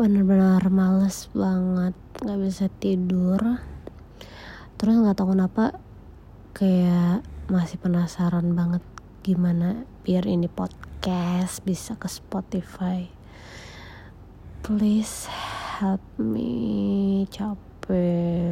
benar-benar males banget nggak bisa tidur. Terus nggak tahu kenapa kayak masih penasaran banget gimana biar ini podcast bisa ke Spotify. Please help me capek.